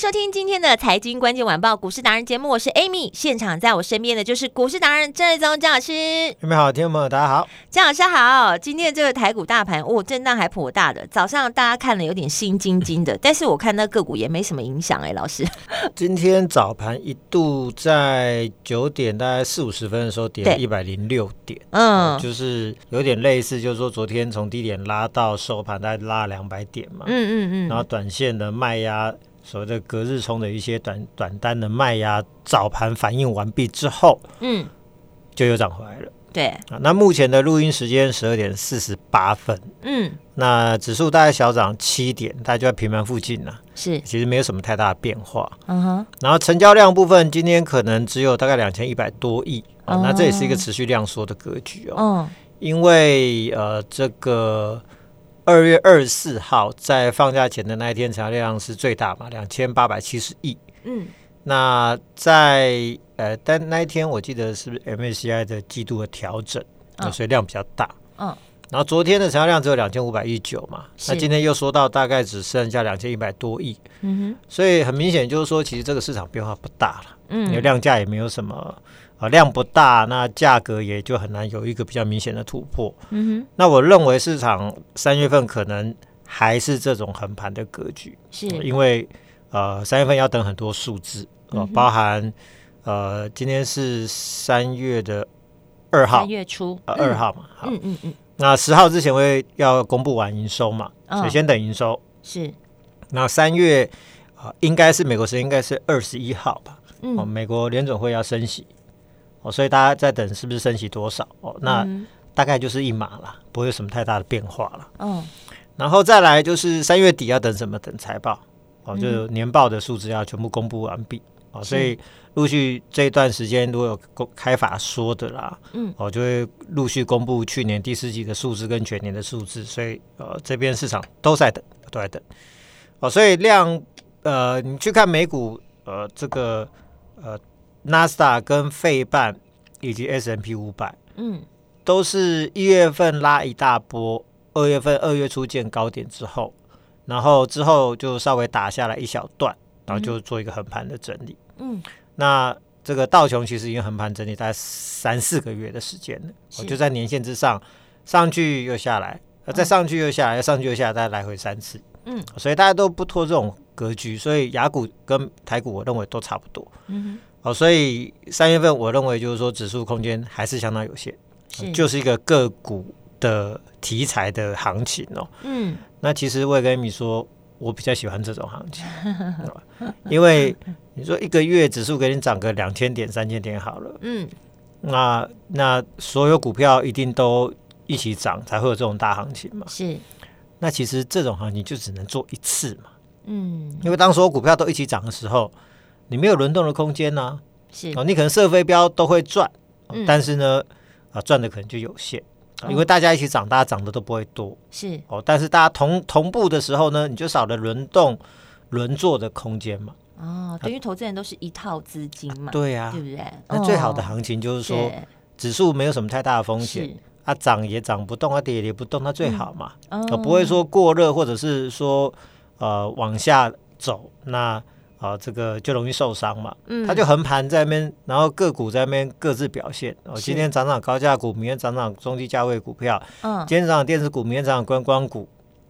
收听今天的财经关键晚报股市达人节目，我是 Amy，现场在我身边的就是股市达人郑瑞宗郑老师。你们好，听众朋友大家好，郑老师好。今天这个台股大盘，哦，震荡还颇大的，早上大家看了有点心惊惊的，但是我看那个股也没什么影响哎，老师。今天早盘一度在九点大概四五十分的时候跌一百零六点，嗯，就是有点类似，就是说昨天从低点拉到收盘大概拉两百点嘛，嗯嗯嗯，然后短线的卖压。所谓的隔日冲的一些短短单的卖压，早盘反应完毕之后，嗯，就又涨回来了。对啊，那目前的录音时间十二点四十八分，嗯，那指数大概小涨七点，大概就在平盘附近了。是，其实没有什么太大的变化。嗯哼，然后成交量部分，今天可能只有大概两千一百多亿啊，那这也是一个持续量缩的格局哦。嗯，因为呃这个。二月二十四号在放假前的那一天，成交量是最大嘛，两千八百七十亿。嗯，那在呃，但那一天我记得是不是 MACI 的季度的调整，哦、所以量比较大。嗯、哦，然后昨天的成交量只有两千五百一九嘛，那今天又说到大概只剩下两千一百多亿。嗯哼，所以很明显就是说，其实这个市场变化不大了。嗯，因为量价也没有什么。啊，量不大，那价格也就很难有一个比较明显的突破。嗯哼，那我认为市场三月份可能还是这种横盘的格局，是因为呃三月份要等很多数字，呃，包含呃今天是三月的二号，三月初呃二号嘛，好，嗯嗯嗯，那十号之前会要公布完营收嘛，所以先等营收。是，那三月啊应该是美国时间应该是二十一号吧，哦，美国联总会要升息。哦，所以大家在等是不是升息多少？哦，那大概就是一码了，不会有什么太大的变化了。嗯，然后再来就是三月底要等什么？等财报。哦，就是年报的数字要全部公布完毕。哦，所以陆续这一段时间如果有公开法说的啦，嗯，哦，就会陆续公布去年第四季的数字跟全年的数字。所以呃，这边市场都在等，都在等。哦，所以量呃，你去看美股呃，这个呃。纳斯达跟费半以及 S M P 五百，嗯，都是一月份拉一大波，二月份二月初见高点之后，然后之后就稍微打下来一小段，然后就做一个横盘的整理，嗯，那这个道琼其实已经横盘整理大概三四个月的时间了，我就在年线之上，上去又下来，再上去又下来，上去又下来，大概来回三次，嗯，所以大家都不拖这种格局，所以雅股跟台股我认为都差不多，嗯哼。哦，所以三月份我认为就是说指数空间还是相当有限，是就是一个个股的题材的行情哦。嗯，那其实我也跟你说，我比较喜欢这种行情，因为你说一个月指数给你涨个两千点、三千点好了，嗯，那那所有股票一定都一起涨，才会有这种大行情嘛。是，那其实这种行情就只能做一次嘛。嗯，因为当所有股票都一起涨的时候。你没有轮动的空间呢、啊，是。哦，你可能射飞镖都会赚，嗯、但是呢，啊赚的可能就有限，嗯、因为大家一起涨，大家涨的都不会多，是。哦，但是大家同同步的时候呢，你就少了轮动轮做的空间嘛，哦，等于投资人都是一套资金嘛，啊对呀、啊，对不对？那最好的行情就是说，哦、指数没有什么太大的风险，是。啊涨也涨不动，啊跌也不动，那最好嘛，嗯、哦，不会说过热或者是说呃往下走那。啊，这个就容易受伤嘛。嗯，它就横盘在那边，然后个股在那边各自表现。哦，今天涨涨高价股，明天涨涨中低价位股票。嗯，今天涨涨电子股，明天涨涨观光股。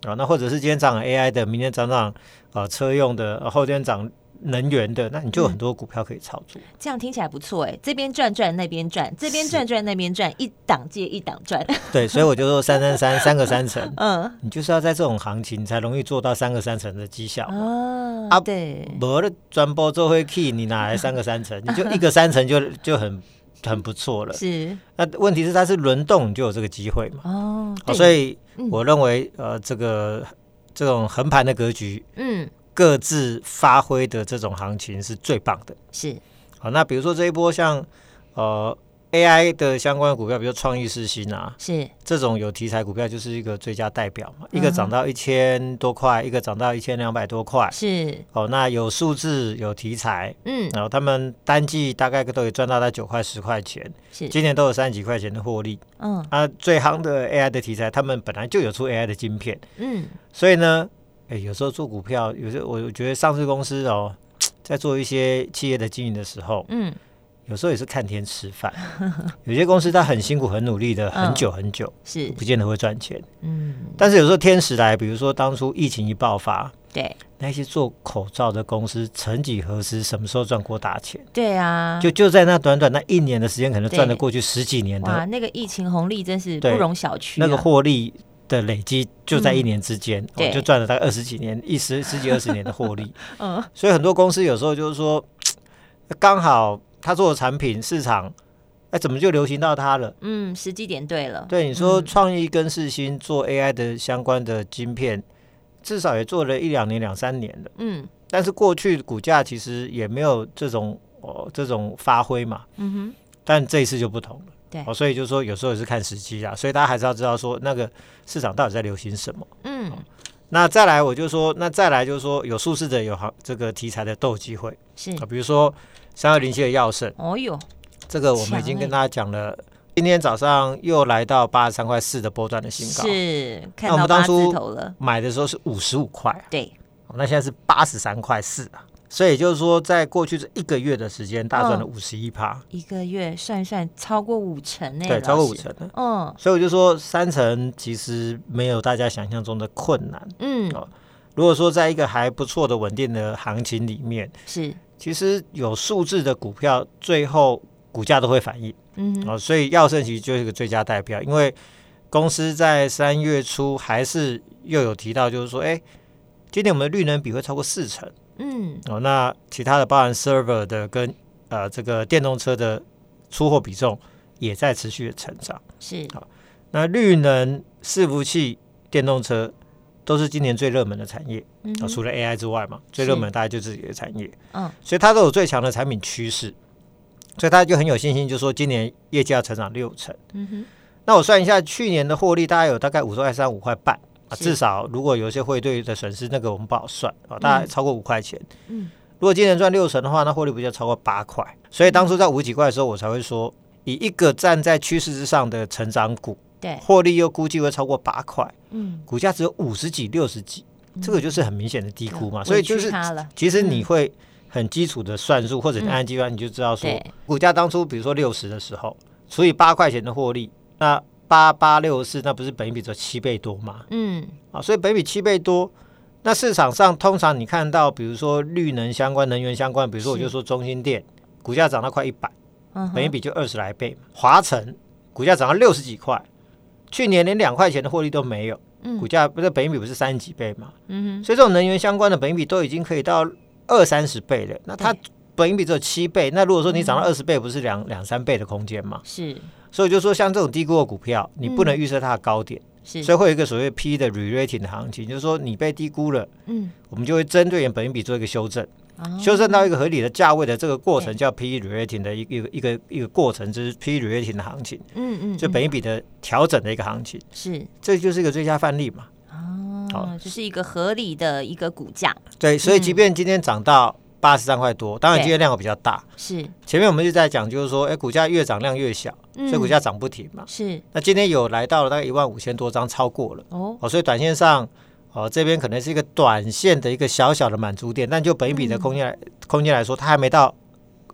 啊，那或者是今天涨涨 AI 的，明天涨涨啊车用的，后天涨能源的，那你就有很多股票可以操作。嗯、这样听起来不错哎，这边转转那边转，这边转转那边转，一档接一档转。对，所以我就说三三三 三个三成，嗯，你就是要在这种行情才容易做到三个三成的绩效哦。啊，对，没了转播做会 key，你哪来三个三成？你就一个三成就就很很不错了。是，那问题是它是轮动，你就有这个机会嘛。哦，所以我认为呃，这个这种横盘的格局，嗯。各自发挥的这种行情是最棒的，是好。那比如说这一波像呃 AI 的相关的股票，比如创意四新啊，是这种有题材股票，就是一个最佳代表嘛。一个涨到一千多块，一个涨到一千两百多块，是哦。那有数字有题材，嗯，然后他们单季大概都可以赚到在九块十块钱，是今年都有三十几块钱的获利，嗯。啊，最夯的 AI 的题材，他们本来就有出 AI 的晶片，嗯，所以呢。哎，有时候做股票，有时候我觉得上市公司哦，在做一些企业的经营的时候，嗯，有时候也是看天吃饭。有些公司他很辛苦、很努力的，很久很久，是不见得会赚钱。嗯，但是有时候天时来，比如说当初疫情一爆发，对，那些做口罩的公司，曾几何时，什么时候赚过大钱？对啊，就就在那短短那一年的时间，可能赚得过去十几年的。哇，那个疫情红利真是不容小觑。那个获利。的累积就在一年之间，我、嗯哦、就赚了大概二十几年，一十十几二十年的获利。嗯，所以很多公司有时候就是说，刚好他做的产品市场，哎，怎么就流行到他了？嗯，时机点对了。对，你说创意跟世芯做 AI 的相关的晶片，嗯、至少也做了一两年、两三年了。嗯，但是过去股价其实也没有这种哦这种发挥嘛。嗯哼，但这一次就不同了。对，哦，所以就是说有时候也是看时机啊，所以大家还是要知道说那个市场到底在流行什么。嗯，那再来我就说，那再来就是说有数字的有行这个题材的都有机会是啊，比如说三二零七的药盛，哦哟，这个我们已经跟大家讲了，今天早上又来到八十三块四的波段的新高，是，看到八字头了。买的时候是五十五块，对，那现在是八十三块四啊。所以就是说，在过去这一个月的时间，大赚了五十一趴。一个月算一算，超过五成呢。对，超过五成的。嗯，所以我就说，三成其实没有大家想象中的困难。嗯，哦，如果说在一个还不错的稳定的行情里面，是，其实有数字的股票，最后股价都会反应。嗯，哦，所以耀盛其实就是一个最佳代表，因为公司在三月初还是又有提到，就是说，哎，今年我们的绿能比会超过四成。嗯，哦，那其他的包含 server 的跟呃这个电动车的出货比重也在持续的成长，是。好，那绿能伺服器电动车都是今年最热门的产业，嗯、哦，除了 AI 之外嘛，最热门大概就自己的产业，嗯，所以它都有最强的产品趋势，所以他就很有信心，就说今年业绩要成长六成，嗯哼，那我算一下，去年的获利大概有大概五十块三五块半。啊，至少如果有一些汇兑的损失，那个我们不好算啊，大概超过五块钱。嗯，如果今年赚六成的话，那获利不就超过八块？所以当初在五几块的时候，我才会说，以一个站在趋势之上的成长股，对，获利又估计会超过八块，嗯，股价只有五十几、六十几，这个就是很明显的低估嘛。所以就是，其实你会很基础的算术，或者你按计算，你就知道说，股价当初比如说六十的时候，除以八块钱的获利，那。八八六四，那不是本益比只有七倍多吗？嗯，啊，所以本比七倍多，那市场上通常你看到，比如说绿能相关、能源相关，比如说我就说中心店，股价涨到快一百，嗯本益比就二十来倍嘛。华城股价涨到六十几块，去年连两块钱的获利都没有，股价不是本益比不是三十几倍嘛？嗯，所以这种能源相关的本益比都已经可以到二三十倍了，那它本益比只有七倍，那如果说你涨到二十倍，不是两两三倍的空间吗？是。所以就说，像这种低估的股票，你不能预测它的高点，嗯、所以会有一个所谓 P 的 re-rating 的行情，就是说你被低估了，嗯，我们就会针对原本益比做一个修正，哦、修正到一个合理的价位的这个过程叫 P re-rating 的一个一个一个一个过程，就是 P re-rating 的行情，嗯嗯，就本一比的调整的一个行情，是，这就是一个最佳范例嘛，哦，好，就是一个合理的一个股价，对，所以即便今天涨到。八十三块多，当然今天量比较大。是。前面我们就在讲，就是说，哎，股价越涨量越小，所以股价涨不停嘛。是那今天有来到了大概一万五千多张，超过了哦。哦，所以短线上，哦这边可能是一个短线的一个小小的满足点，但就本一比的空间来空间来说，它还没到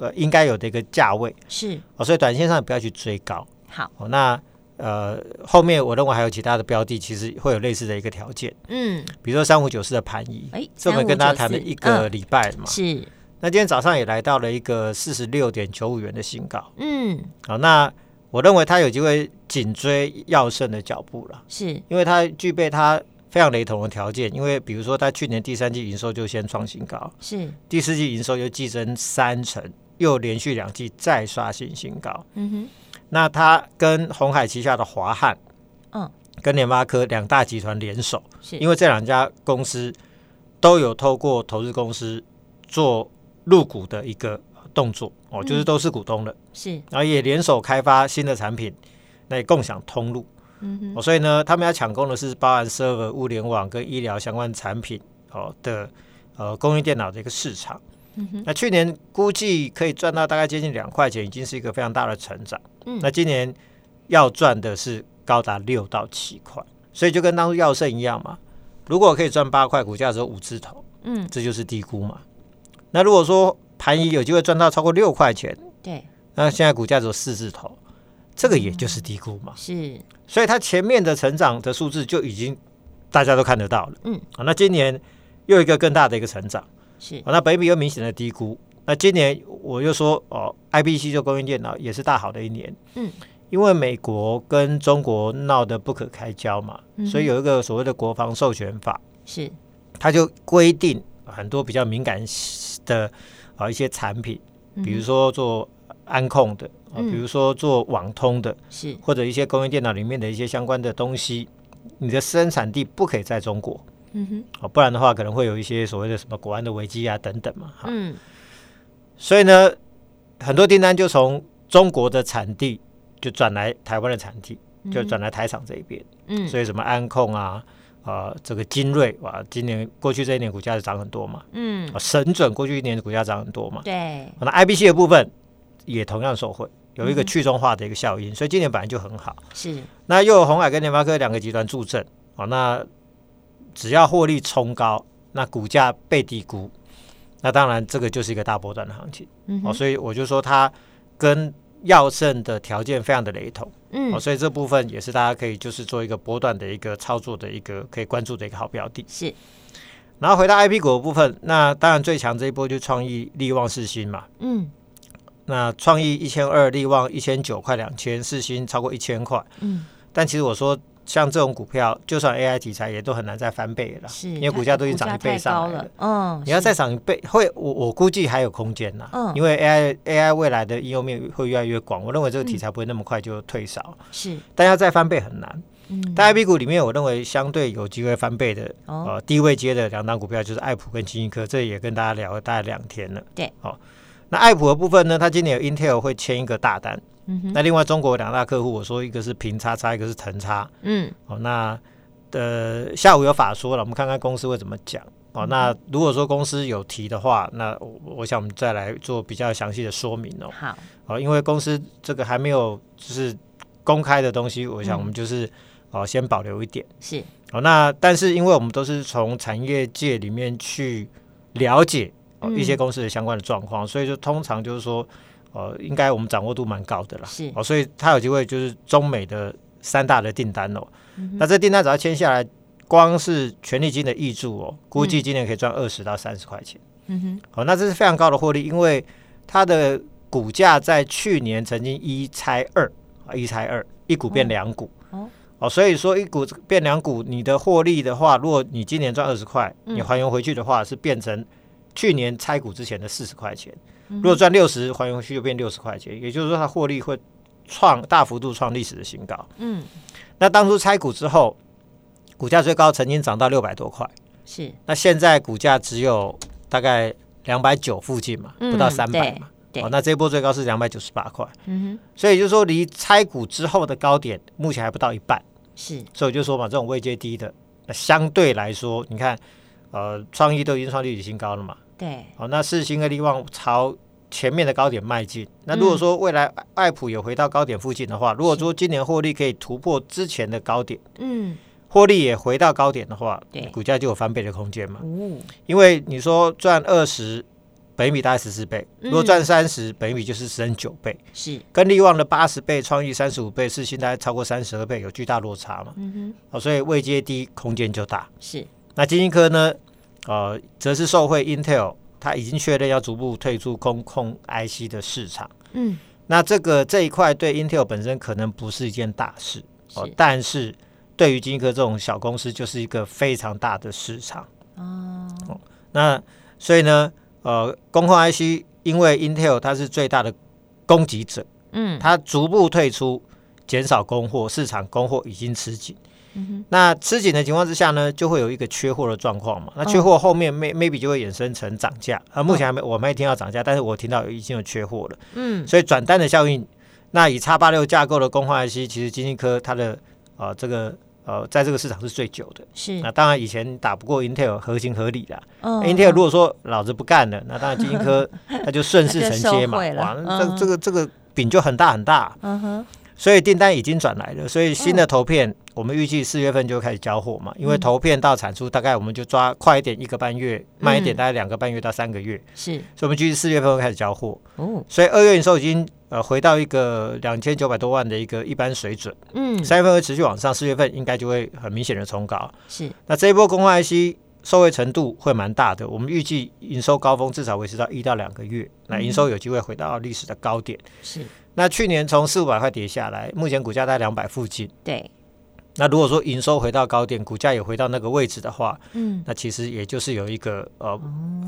呃应该有的一个价位。是哦，所以短线上不要去追高。好，哦那。呃，后面我认为还有其他的标的，其实会有类似的一个条件。嗯，比如说三五九四的盘仪，哎，这我们跟大家谈了一个礼拜嘛。是，那今天早上也来到了一个四十六点九五元的新高。嗯，好，那我认为他有机会紧追药圣的脚步了，是因为他具备他非常雷同的条件。因为比如说，他去年第三季营收就先创新高，是第四季营收又季增三成，又连续两季再刷新新高。嗯哼，那他跟鸿海旗下的华汉，嗯，跟联发科两大集团联手，是因为这两家公司都有透过投资公司做。入股的一个动作哦，就是都是股东的，是，然后也联手开发新的产品，来共享通路，嗯哼，哦，所以呢，他们要抢攻的是包含 server 物联网跟医疗相关产品哦的呃工业电脑的一个市场，嗯哼，那去年估计可以赚到大概接近两块钱，已经是一个非常大的成长，嗯，那今年要赚的是高达六到七块，所以就跟当初耀盛一样嘛，如果可以赚八块，股价只有五字头，嗯，这就是低估嘛。那如果说盘一有机会赚到超过六块钱，对，那现在股价只有四字头，这个也就是低估嘛。是，所以它前面的成长的数字就已经大家都看得到了。嗯，啊，那今年又一个更大的一个成长，是，那本益比又明显的低估。那今年我又说哦，IBC 就工业电脑也是大好的一年。嗯，因为美国跟中国闹得不可开交嘛，所以有一个所谓的国防授权法，是，它就规定。很多比较敏感的啊一些产品，比如说做安控的啊，比如说做网通的，是或者一些工业电脑里面的一些相关的东西，你的生产地不可以在中国，嗯哼，哦，不然的话可能会有一些所谓的什么国安的危机啊等等嘛，哈，嗯，所以呢，很多订单就从中国的产地就转来台湾的产地，就转来台厂这一边，嗯，所以什么安控啊。啊、呃，这个精锐哇，今年过去这一年股价是涨很多嘛，嗯，神准过去一年的股价涨很多嘛，对，那 I B C 的部分也同样受惠，有一个去中化的一个效应，嗯、所以今年本来就很好，是。那又有鸿海跟联发科两个集团助阵，啊，那只要获利冲高，那股价被低估，那当然这个就是一个大波段的行情，嗯哼，所以我就说它跟。耀盛的条件非常的雷同，嗯、哦，所以这部分也是大家可以就是做一个波段的一个操作的一个可以关注的一个好标的。是，然后回到 IP 股的部分，那当然最强这一波就创意、力旺、四星嘛，嗯，那创意一千二，力旺一千九块两千，四星超过一千块，嗯，但其实我说。像这种股票，就算 AI 题材也都很难再翻倍了，是因为股价都已经涨一倍上来了。嗯，你要再涨一倍，会我我估计还有空间呐。嗯，因为 AI AI 未来的应用面会越来越广，我认为这个题材不会那么快就退烧。是，但要再翻倍很难。嗯，但 IP 股里面，我认为相对有机会翻倍的，呃，低位接的两档股票就是爱普跟晶心科，这也跟大家聊了大概两天了。对，好，那爱普的部分呢，它今年有 Intel 会签一个大单。嗯、那另外中国两大客户，我说一个是平叉叉，一个是腾叉。嗯，哦，那呃下午有法说了，我们看看公司会怎么讲。哦，那如果说公司有提的话，那我我想我们再来做比较详细的说明哦。好，哦，因为公司这个还没有就是公开的东西，我想我们就是、嗯、哦先保留一点。是，哦，那但是因为我们都是从产业界里面去了解哦一些公司的相关的状况，嗯、所以就通常就是说。呃，应该我们掌握度蛮高的啦，是哦，所以他有机会就是中美的三大的订单哦。嗯、那这订单只要签下来，光是权利金的挹注哦，估计今年可以赚二十到三十块钱。嗯哼，好、哦，那这是非常高的获利，因为它的股价在去年曾经一拆二啊，一拆二，一股变两股哦，哦，所以说一股变两股，你的获利的话，如果你今年赚二十块，你还原回去的话，是变成去年拆股之前的四十块钱。如果赚六十，还回去就变六十块钱，也就是说它获利会创大幅度创历史的新高。嗯，那当初拆股之后，股价最高曾经涨到六百多块，是。那现在股价只有大概两百九附近嘛，不到三百嘛。对。哦，那这一波最高是两百九十八块。嗯哼。所以就是说，离拆股之后的高点目前还不到一半。是。所以我就说嘛，这种位阶低的，那相对来说，你看，呃，创意都已经创历史新高了嘛。对，好，那世星和力旺朝前面的高点迈进。那如果说未来爱普有回到高点附近的话，如果说今年获利可以突破之前的高点，嗯，获利也回到高点的话，对，股价就有翻倍的空间嘛。嗯，因为你说赚二十，本益比大概十四倍；如果赚三十，本益比就是十九倍。是跟利旺的八十倍、创意三十五倍、世星大概超过三十二倍，有巨大落差嘛。嗯哼，好，所以位阶低，空间就大。是那晶心科呢？呃，则是受惠 Intel，它已经确认要逐步退出公控 IC 的市场。嗯，那这个这一块对 Intel 本身可能不是一件大事哦，但是对于金科这种小公司就是一个非常大的市场哦。那所以呢，呃，公控 IC 因为 Intel 它是最大的供给者，嗯，它逐步退出，减少供货，市场供货已经吃紧。那吃紧的情况之下呢，就会有一个缺货的状况嘛。那缺货后面 may maybe 就会衍生成涨价。啊，目前还没我没听到涨价，但是我听到已经有缺货了。嗯，所以转单的效应，那以叉八六架构的工化 IC，其实晶心科它的呃这个呃在这个市场是最久的。是。那当然以前打不过 Intel 合情合理的。嗯。Intel 如果说老子不干了，那当然晶心科 那就顺势承接嘛。哇，这这个这个饼就很大很大。嗯哼。所以订单已经转来了，所以新的投片我们预计四月份就开始交货嘛。因为投片到产出大概我们就抓快一点一个半月，慢一点大概两个半月到三个月。是，所以我们预计四月份会开始交货。哦，所以二月营收已经呃回到一个两千九百多万的一个一般水准。嗯，三月份会持续往上，四月份应该就会很明显的冲高。是，那这一波功化 IC 受惠程度会蛮大的，我们预计营收高峰至少维持到一到两个月，那营收有机会回到历史的高点。是。那去年从四五百块跌下来，目前股价在两百附近。对。那如果说营收回到高点，股价也回到那个位置的话，嗯，那其实也就是有一个呃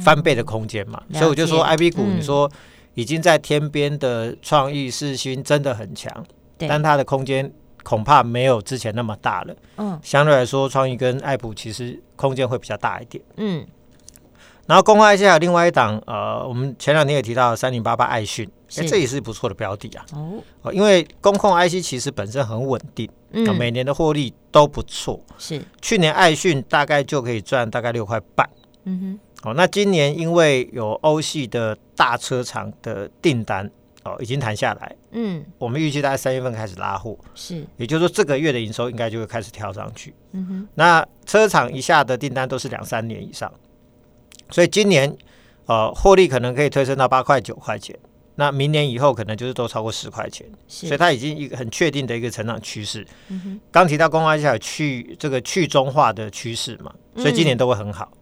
翻倍的空间嘛。所以我就说，IB 股，你说已经在天边的创意世新真的很强，但它的空间恐怕没有之前那么大了。嗯。相对来说，创意跟爱普其实空间会比较大一点。嗯。然后，公开一下另外一档，呃，我们前两天也提到三零八八爱讯，哎，这也是不错的标的啊。哦，因为公控 IC 其实本身很稳定，嗯，每年的获利都不错。是，去年爱讯大概就可以赚大概六块半。嗯哼，哦，那今年因为有欧系的大车厂的订单，哦，已经谈下来。嗯，我们预计大概三月份开始拉货。是，也就是说这个月的营收应该就会开始跳上去。嗯哼，那车厂一下的订单都是两三年以上。所以今年，呃，获利可能可以推升到八块九块钱。那明年以后可能就是都超过十块钱。所以它已经一个很确定的一个成长趋势。嗯。刚提到公开下去这个去中化的趋势嘛，所以今年都会很好。嗯、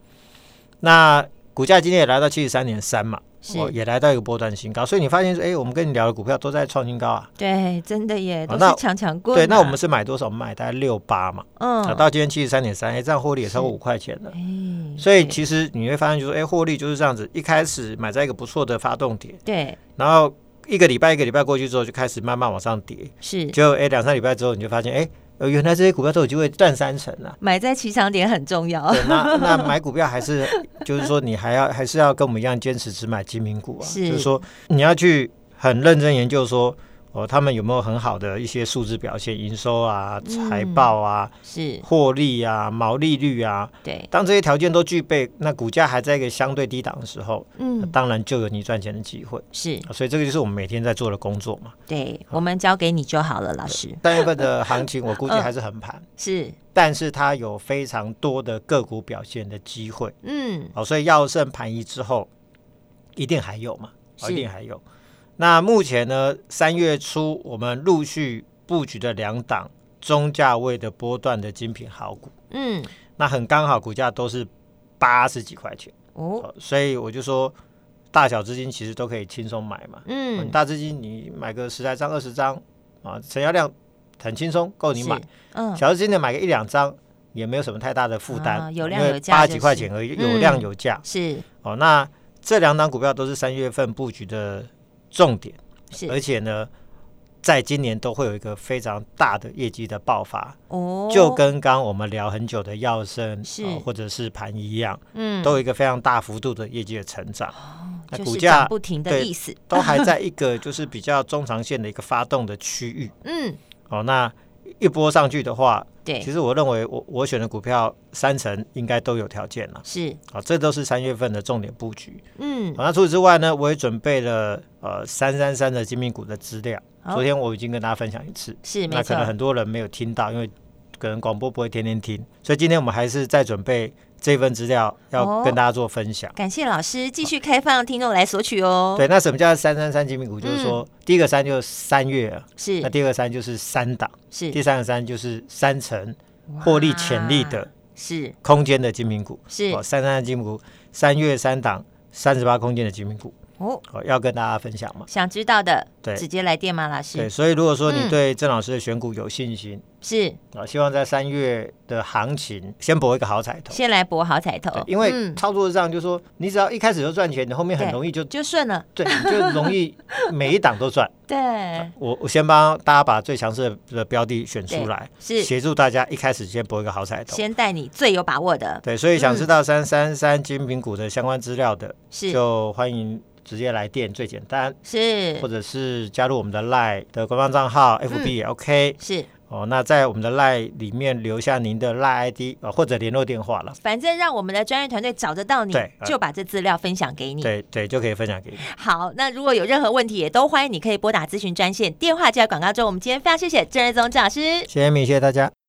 那股价今天也来到七十三点三嘛。哦，也来到一个波段新高，所以你发现说，哎，我们跟你聊的股票都在创新高啊。对，真的耶，都是强强滚。对，那我们是买多少？买大概六八嘛。嗯。啊到今天七十三点三，哎，这样获利也超过五块钱了。哎。所以其实你会发现，就是哎，获利就是这样子，一开始买在一个不错的发动点。对。然后一个礼拜一个礼拜过去之后，就开始慢慢往上跌。是。就哎，两三礼拜之后，你就发现，哎。呃，原来这些股票都有机会赚三成啊！买在起涨点很重要。对，那 那买股票还是就是说，你还要还是要跟我们一样坚持只买精品股啊。是，就是说你要去很认真研究说。哦，他们有没有很好的一些数字表现？营收啊，财报啊，是获利啊，毛利率啊。对，当这些条件都具备，那股价还在一个相对低档的时候，嗯，当然就有你赚钱的机会。是，所以这个就是我们每天在做的工作嘛。对，我们交给你就好了，老师。三月份的行情，我估计还是横盘。是，但是它有非常多的个股表现的机会。嗯，好，所以要胜盘一之后，一定还有嘛？一定还有。那目前呢，三月初我们陆续布局的两档中价位的波段的精品好股，嗯，那很刚好股价都是八十几块钱。哦，所以我就说大小资金其实都可以轻松买嘛，嗯，大资金你买个十来张、二十张啊，成交量很轻松，够你买，嗯，小资金的买个一两张也没有什么太大的负担，啊，有量有价，八几块钱而已，有量有价，是。哦，那这两档股票都是三月份布局的。重点，是。而且呢，在今年都会有一个非常大的业绩的爆发。哦，就跟刚刚我们聊很久的药生是、呃、或者是盘一样，嗯，都有一个非常大幅度的业绩的成长，哦、那股价不停的意思，都还在一个就是比较中长线的一个发动的区域，嗯，哦，那一波上去的话。对，其实我认为我我选的股票三成应该都有条件了。是，啊，这都是三月份的重点布局。嗯，那除此之外呢，我也准备了呃三三三的精品股的资料。昨天我已经跟大家分享一次。是，那可能很多人没有听到，因为可能广播不会天天听，所以今天我们还是再准备。这份资料要跟大家做分享，感谢老师继续开放听众来索取哦。对，那什么叫三三三金品股？就是说，第一个三就是三月，是。那第二个三就是三档，是。第三个三就是三成获利潜力的，是。空间的金品股，是。三三三金品股，三月三档，三十八空间的金品股。哦，要跟大家分享吗？想知道的，对，直接来电吗，老师？对，所以如果说你对郑老师的选股有信心，是。啊，希望在三月的行情先博一个好彩头，先来博好彩头，因为操作上就是说，你只要一开始就赚钱，你后面很容易就就顺了，对，就容易 每一档都赚。对，我我先帮大家把最强势的标的选出来，是。协助大家一开始先博一个好彩头，先带你最有把握的。对，所以想知道三三三精品股的相关资料的，是。就欢迎。直接来电最简单，是，或者是加入我们的 LINE 的官方账号，FB 也 OK，是哦。那在我们的 LINE 里面留下您的 LINE ID 或者联络电话了。反正让我们的专业团队找得到你，对，就把这资料分享给你。对对，就可以分享给你。好，那如果有任何问题，也都欢迎你可以拨打咨询专线，电话就在广告中。我们今天非常谢谢郑瑞宗郑老师，谢谢米，谢谢大家。